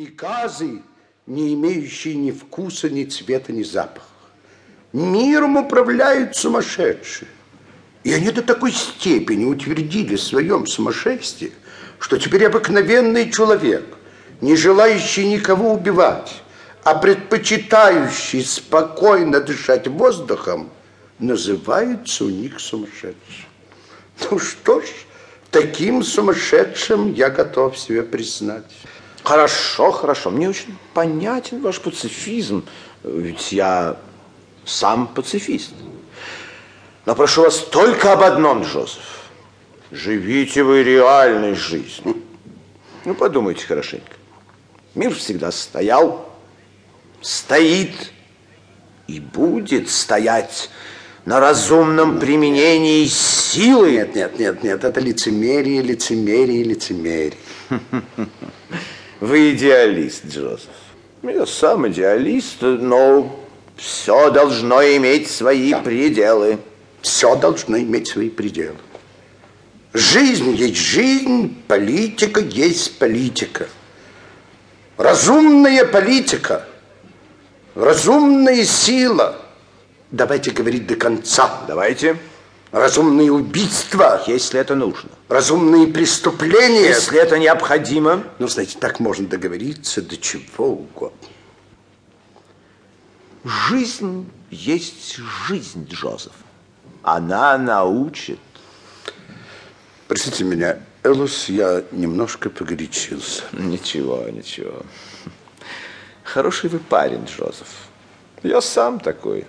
и газы, не имеющие ни вкуса, ни цвета, ни запаха. Миром управляют сумасшедшие. И они до такой степени утвердили в своем сумасшествии, что теперь обыкновенный человек, не желающий никого убивать, а предпочитающий спокойно дышать воздухом, называется у них сумасшедшим. Ну что ж, таким сумасшедшим я готов себе признать. Хорошо, хорошо. Мне очень понятен ваш пацифизм, ведь я сам пацифист. Но прошу вас только об одном, Джозеф. Живите вы реальной жизнью. Ну, подумайте хорошенько. Мир всегда стоял, стоит и будет стоять на разумном применении силы. Нет, нет, нет, нет, это лицемерие, лицемерие, лицемерие. Вы идеалист, Джозеф. Я сам идеалист, но все должно иметь свои да. пределы. Все должно иметь свои пределы. Жизнь есть жизнь, политика есть политика. Разумная политика, разумная сила. Давайте говорить до конца. Давайте. Разумные убийства. Если это нужно. Разумные преступления. Если это необходимо. Ну, знаете, так можно договориться до чего угодно. Жизнь есть жизнь, Джозеф. Она научит. Простите меня, Элус, я немножко погорячился. Ничего, ничего. Хороший вы парень, Джозеф. Я сам такой.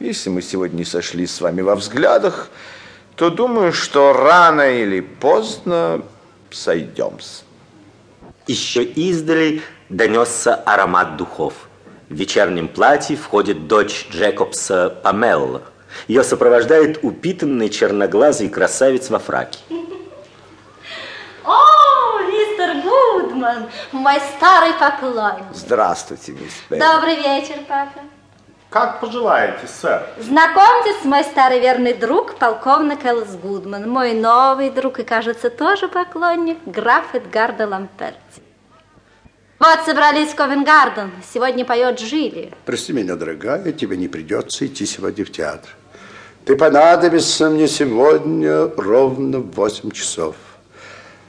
Если мы сегодня не сошли с вами во взглядах, то думаю, что рано или поздно сойдемся. Еще издали донесся аромат духов. В вечернем платье входит дочь Джекобса Памелла. Ее сопровождает упитанный черноглазый красавец во фраке. О, мистер Гудман, мой старый поклонник. Здравствуйте, мисс Бенни. Добрый вечер, папа. Как пожелаете, сэр. Знакомьтесь, мой старый верный друг, полковник Элс Гудман. Мой новый друг и, кажется, тоже поклонник, граф Эдгарда Ламперти. Вот собрались в Ковенгарден. Сегодня поет Жили. Прости меня, дорогая, тебе не придется идти сегодня в театр. Ты понадобишься мне сегодня ровно в 8 часов.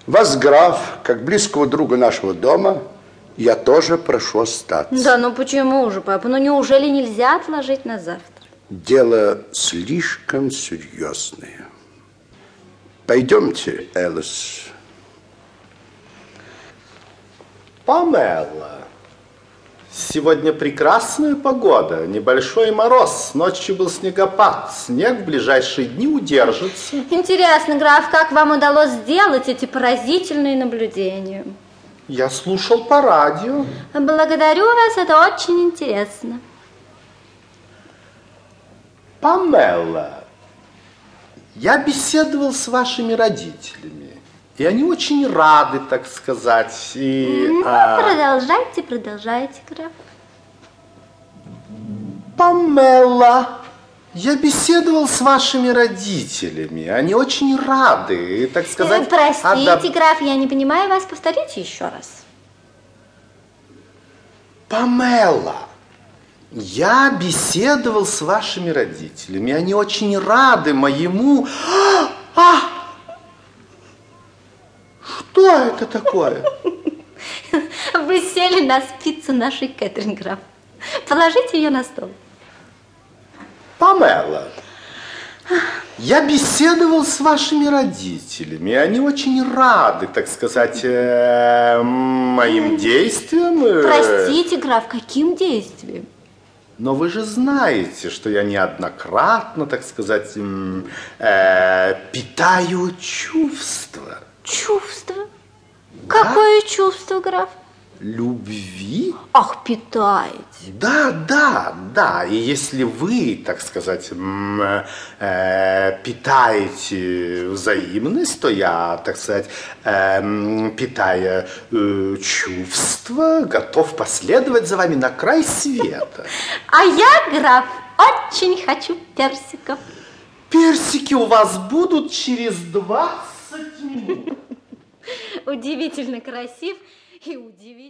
Вас, граф, как близкого друга нашего дома, я тоже прошу остаться. Да ну почему же, папа? Ну неужели нельзя отложить на завтра? Дело слишком серьезное. Пойдемте, Элис. Памела, сегодня прекрасная погода, небольшой мороз, ночью был снегопад, снег в ближайшие дни удержится. Интересно, граф, как вам удалось сделать эти поразительные наблюдения? Я слушал по радио. Благодарю вас, это очень интересно. Памела, я беседовал с вашими родителями, и они очень рады, так сказать. И, ну, а... продолжайте, продолжайте, граф. Памела, я беседовал с вашими родителями. Они очень рады, так сказать... Простите, адап... граф, я не понимаю вас. Повторите еще раз. Памела, я беседовал с вашими родителями. Они очень рады моему... А! Что это такое? Вы сели на спицу нашей Кэтрин, граф. Положите ее на стол. Памела, я беседовал с вашими родителями, они очень рады, так сказать, э, моим действиям. Э. Простите, граф, каким действием? Но вы же знаете, что я неоднократно, так сказать, э, питаю чувства. Чувства? Да? Какое чувство, граф? Любви? Ах, питаете. Да, да, да. И если вы, так сказать, э, питаете взаимность, то я, так сказать, э, питая э, чувства, готов последовать за вами на край света. А я, граф, очень хочу персиков. Персики у вас будут через 20 минут. Удивительно красив и удивительно.